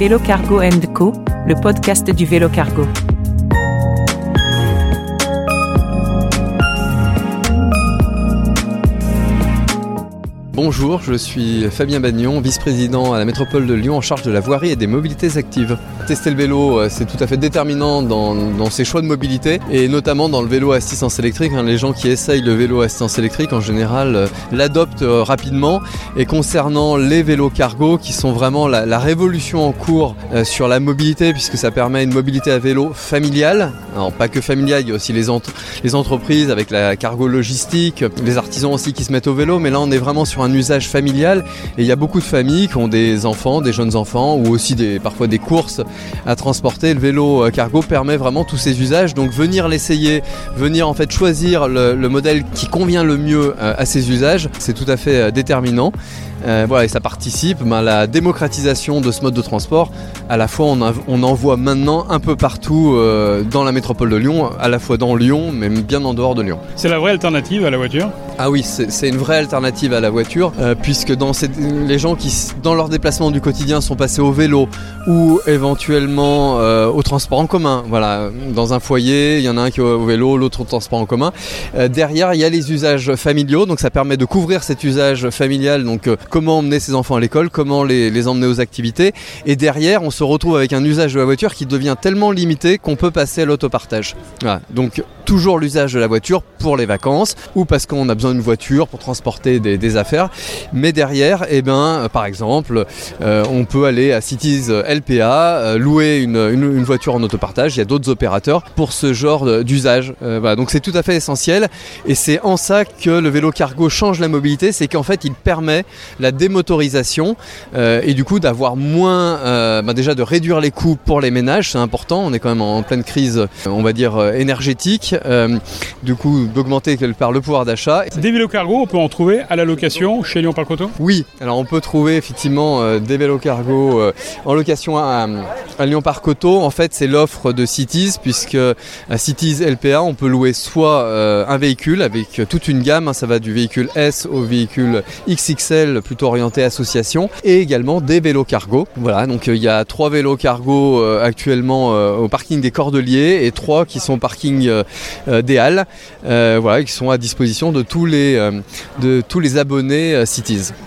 Vélo Cargo Co, le podcast du vélo cargo. Bonjour, je suis Fabien Bagnon, vice-président à la métropole de Lyon en charge de la voirie et des mobilités actives. Tester le vélo, euh, c'est tout à fait déterminant dans, ses choix de mobilité et notamment dans le vélo assistance électrique. Hein. Les gens qui essayent le vélo assistance électrique en général euh, l'adoptent euh, rapidement. Et concernant les vélos cargo qui sont vraiment la, révolution en cours sur la mobilité puisque ça permet une mobilité à vélo familiale. Alors pas que familiale, il y a aussi les entreprises avec la cargo logistique, les artisans aussi qui se mettent au vélo, mais là on est vraiment sur un usage familial et il y a beaucoup de familles qui ont des enfants, des jeunes enfants ou aussi des, parfois des courses à transporter. Le vélo euh, cargo permet vraiment tous ces usages. Donc venir l'essayer, venir en fait choisir le, modèle qui convient le mieux euh, à ces usages, c'est tout à fait euh, déterminant. voilà, et ça participe ben, à la démocratisation de ce mode de transport. À la fois, on, on en voit maintenant un peu partout dans la métropole de Lyon, à la fois dans Lyon, mais bien en dehors de Lyon. C'est la vraie alternative à la voiture? Ah oui, c'est une vraie alternative à la voiture euh, puisque dans les gens qui, dans leur déplacement du quotidien, sont passés au vélo ou éventuellement euh, au transport en commun. Voilà, dans un foyer, il y en a un qui est au vélo, l'autre au transport en commun. Euh, derrière, il y a les usages familiaux, donc ça permet de couvrir cet usage familial. Donc, comment emmener ses enfants à l'école, comment les, emmener aux activités. Et derrière, on se retrouve avec un usage de la voiture qui devient tellement limité qu'on peut passer à l'autopartage. Voilà, donc toujours l'usage de la voiture pour les vacances ou parce qu'on a besoin d'une voiture pour transporter des affaires mais derrière, eh ben, par exemple, euh, on peut aller à Cities LPA, euh, louer une, voiture en autopartage. Il y a d'autres opérateurs pour ce genre d'usage. Euh, donc c'est tout à fait essentiel. Et c'est en ça que le vélo cargo change la mobilité, c'est qu'en fait il permet la démotorisation et du coup d'avoir moins, bah, déjà de réduire les coûts pour les ménages, c'est important. On est quand même en pleine crise, on va dire énergétique. Du coup d'augmenter par le pouvoir d'achat. Des vélos cargo, on peut en trouver à la location chez Lyon Parcoto Oui, alors on peut trouver effectivement euh, des vélos cargo euh, en location à, Lyon Parcoto. En fait, c'est l'offre de Cities, puisque à Cities LPA, on peut louer soit euh, un véhicule avec toute une gamme, hein, ça va du véhicule S au véhicule XXL, plutôt orienté association, et également des vélos cargo. Voilà, donc il y a trois vélos cargo actuellement au parking des Cordeliers et trois qui sont au parking des Halles, voilà, qui sont à disposition de tous les, de tous les abonnés euh, Cities.